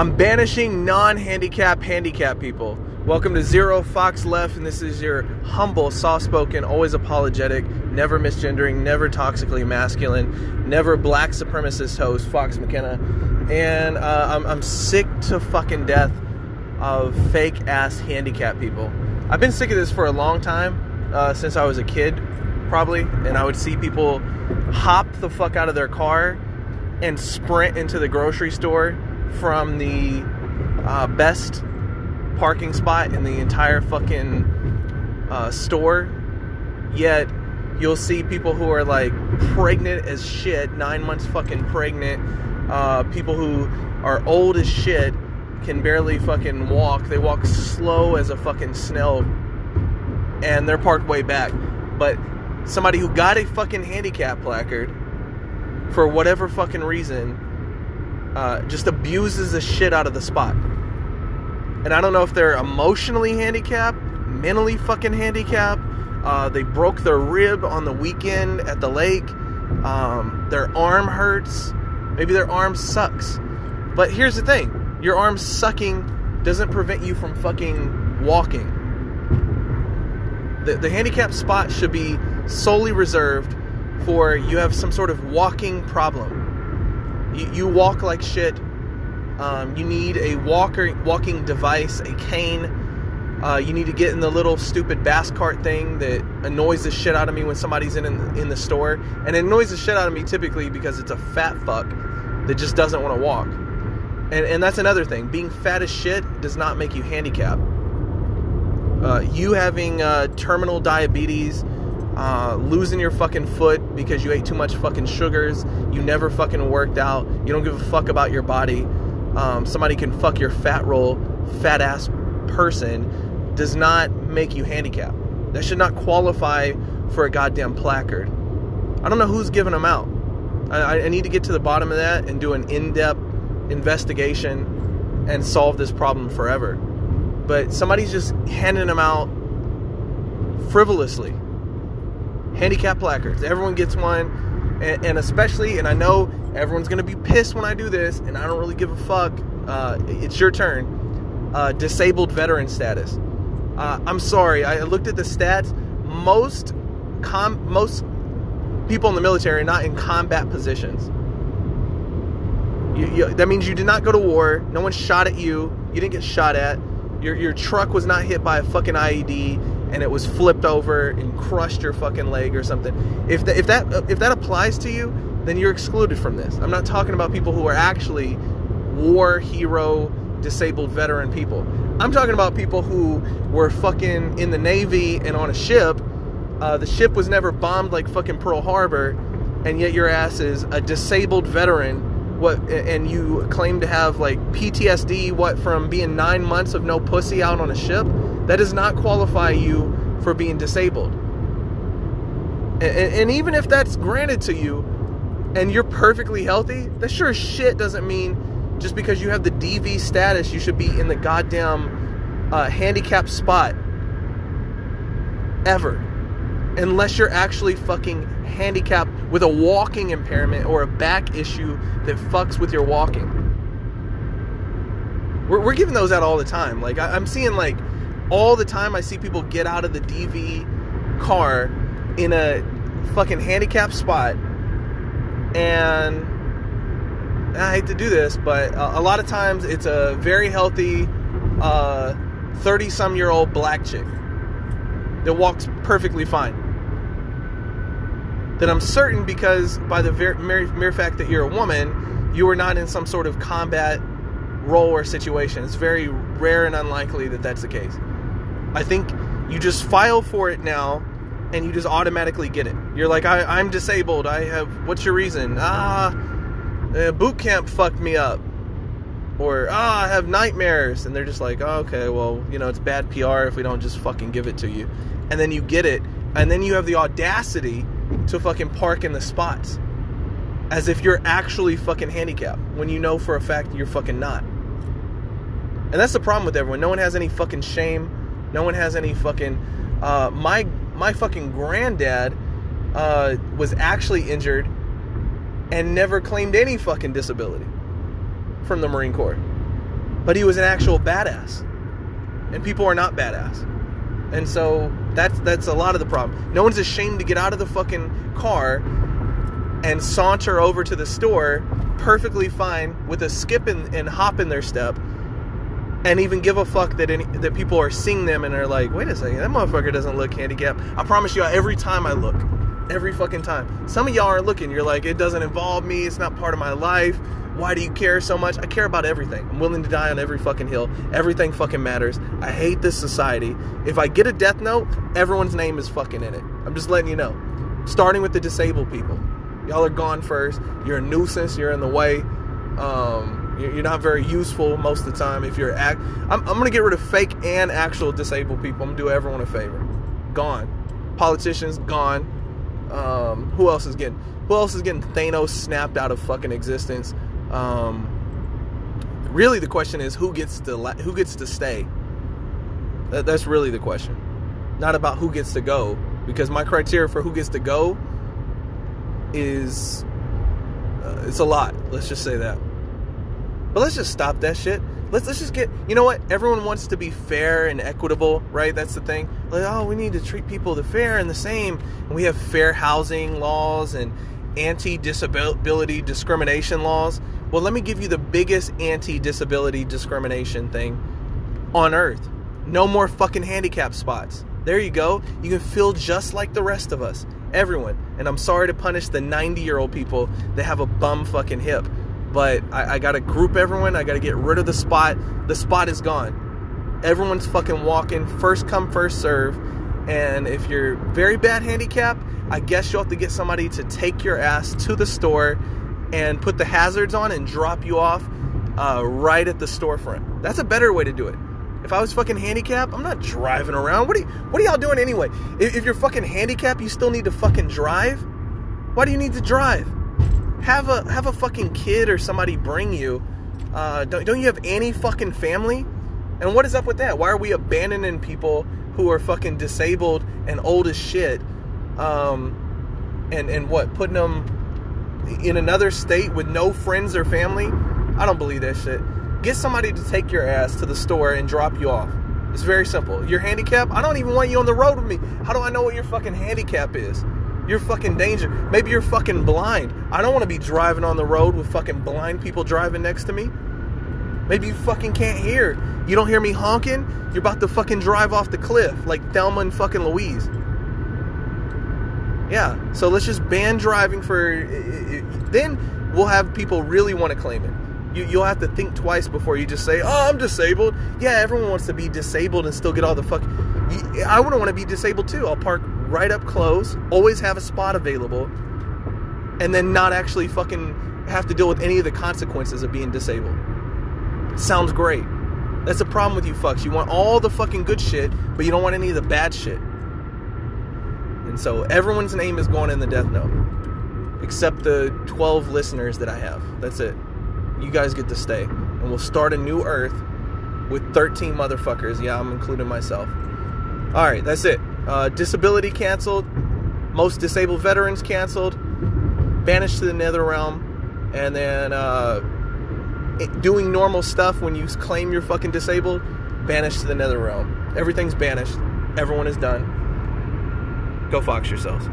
I'm banishing non handicap handicap people. Welcome to Zero Fox Left, and this is your humble, soft spoken, always apologetic, never misgendering, never toxically masculine, never black supremacist host, Fox McKenna. And uh, I'm, I'm sick to fucking death of fake ass handicap people. I've been sick of this for a long time, uh, since I was a kid, probably, and I would see people hop the fuck out of their car and sprint into the grocery store from the uh, best parking spot in the entire fucking uh, store. Yet you'll see people who are like pregnant as shit, nine months fucking pregnant. Uh, people who are old as shit can barely fucking walk. They walk slow as a fucking snail, and they're parked way back. But somebody who got a fucking handicap placard for whatever fucking reason uh, just abuses the shit out of the spot. And I don't know if they're emotionally handicapped, mentally fucking handicapped. Uh, they broke their rib on the weekend at the lake. Um, their arm hurts. Maybe their arm sucks. But here's the thing your arm sucking doesn't prevent you from fucking walking. The, the handicap spot should be solely reserved for you have some sort of walking problem. You, you walk like shit. Um, you need a walker walking device, a cane. Uh, you need to get in the little stupid bass cart thing that annoys the shit out of me when somebody's in, in in the store, and it annoys the shit out of me typically because it's a fat fuck that just doesn't want to walk. And and that's another thing. Being fat as shit does not make you handicapped. Uh, you having uh, terminal diabetes, uh, losing your fucking foot because you ate too much fucking sugars, you never fucking worked out, you don't give a fuck about your body. Um, somebody can fuck your fat roll, fat ass person, does not make you handicapped. That should not qualify for a goddamn placard. I don't know who's giving them out. I, I need to get to the bottom of that and do an in depth investigation and solve this problem forever. But somebody's just handing them out frivolously. Handicap placards. Everyone gets one. And, and especially, and I know everyone's to be pissed when I do this, and I don't really give a fuck. Uh, it's your turn. Uh, disabled veteran status. Uh, I'm sorry. I looked at the stats. Most com- most people in the military are not in combat positions. You, you, that means you did not go to war. No one shot at you. You didn't get shot at. Your, your truck was not hit by a fucking IED and it was flipped over and crushed your fucking leg or something. If, the, if that if that applies to you, then you're excluded from this. I'm not talking about people who are actually war hero disabled veteran people. I'm talking about people who were fucking in the Navy and on a ship. Uh, the ship was never bombed like fucking Pearl Harbor, and yet your ass is a disabled veteran. What and you claim to have like PTSD? What from being nine months of no pussy out on a ship? That does not qualify you for being disabled. And, and even if that's granted to you, and you're perfectly healthy, that sure as shit doesn't mean just because you have the DV status, you should be in the goddamn uh, handicap spot ever. Unless you're actually fucking handicapped with a walking impairment or a back issue that fucks with your walking. We're, we're giving those out all the time. Like, I, I'm seeing, like, all the time I see people get out of the DV car in a fucking handicap spot and I hate to do this, but a, lot of times it's a very healthy, 30 uh, some year old black chick that walks perfectly fine. Then I'm certain because by the mere, mere fact that you're a woman, you are not in some sort of combat role or situation. It's very rare and unlikely that that's the case. I think you just file for it now and you just automatically get it. You're like, I, am disabled. I have, what's your reason? Ah, uh, boot camp fucked me up. Or, ah, I have nightmares. And they're just like, oh, okay, well, you know, it's bad PR if we don't just fucking give it to you. And then you get it. And then you have the audacity to fucking park in the spots. As if you're actually fucking handicapped. When you know for a fact you're fucking not. And that's the problem with everyone. No one has any fucking shame. No one has any fucking. Uh, my my fucking granddad uh, was actually injured and never claimed any fucking disability from the Marine Corps. but he was an actual badass. And people are not badass. And so that's that's a lot of the problem. No one's ashamed to get out of the fucking car and saunter over to the store perfectly fine with a skip and, and hop in their step and even give a fuck that any, that people are seeing them and are like, wait a second, that motherfucker doesn't look handicapped. I promise you, every time I look, every fucking time. Some of y'all aren't looking. You're like, it doesn't involve me. It's not part of my life. Why do you care so much? I care about everything. I'm willing to die on every fucking hill. Everything fucking matters. I hate this society. If I get a death note, everyone's name is fucking in it. I'm just letting you know. Starting with the disabled people. Y'all are gone first. You're a nuisance. You're in the way. Um, you're not very useful most of the time. If you're act, I'm, I'm gonna get rid of fake and actual disabled people. I'm gonna do everyone a favor. Gone. Politicians gone. Um, who else is getting? Who else is getting Thanos snapped out of fucking existence? Um, really, the question is who gets to who gets to stay. That, that's really the question, not about who gets to go. Because my criteria for who gets to go is uh, it's a lot. Let's just say that. But let's just stop that shit. Let's let's just get. You know what? Everyone wants to be fair and equitable, right? That's the thing. Like, oh, we need to treat people the fair and the same. And we have fair housing laws and anti-disability discrimination laws. Well, let me give you the biggest anti-disability discrimination thing on earth. No more fucking handicap spots. There you go. You can feel just like the rest of us. Everyone. And I'm sorry to punish the 90 year old people that have a bum fucking hip. But I, I gotta group everyone. I gotta get rid of the spot. The spot is gone. Everyone's fucking walking. First come, first serve. And if you're very bad handicap, I guess you'll have to get somebody to take your ass to the store and put the hazards on and drop you off uh, right at the storefront. That's a better way to do it. If I was fucking handicapped, I'm not driving around. What are, you, what are y'all doing anyway? If, if you're fucking handicapped, you still need to fucking drive? Why do you need to drive? Have a have a fucking kid or somebody bring you. Uh, don't, don't you have any fucking family? And what is up with that? Why are we abandoning people who are fucking disabled and old as shit? Um, and and what putting them in another state with no friends or family? I don't believe that shit. Get somebody to take your ass to the store and drop you off. It's very simple. You're handicapped. I don't even want you on the road with me. How do I know what your fucking handicap is? You're fucking danger. Maybe you're fucking blind. I don't want to be driving on the road with fucking blind people driving next to me. Maybe you fucking can't hear. You don't hear me honking? You're about to fucking drive off the cliff like Thelma and fucking Louise. Yeah, so let's just ban driving for. Then we'll have people really want to claim it. You, you'll have to think twice before you just say, "Oh, I'm disabled." Yeah, everyone wants to be disabled and still get all the fuck. I wouldn't want to be disabled too. I'll park right up close, always have a spot available, and then not actually fucking have to deal with any of the consequences of being disabled. Sounds great. That's the problem with you fucks. You want all the fucking good shit, but you don't want any of the bad shit. And so everyone's name is going in the death note, except the 12 listeners that I have. That's it. You guys get to stay. And we'll start a new Earth with 13 motherfuckers. Yeah, I'm including myself. All right, that's it. Uh, disability canceled. Most disabled veterans canceled. Banished to the nether realm. And then uh, doing normal stuff when you claim you're fucking disabled. Banished to the nether realm. Everything's banished. Everyone is done. Go fox yourselves.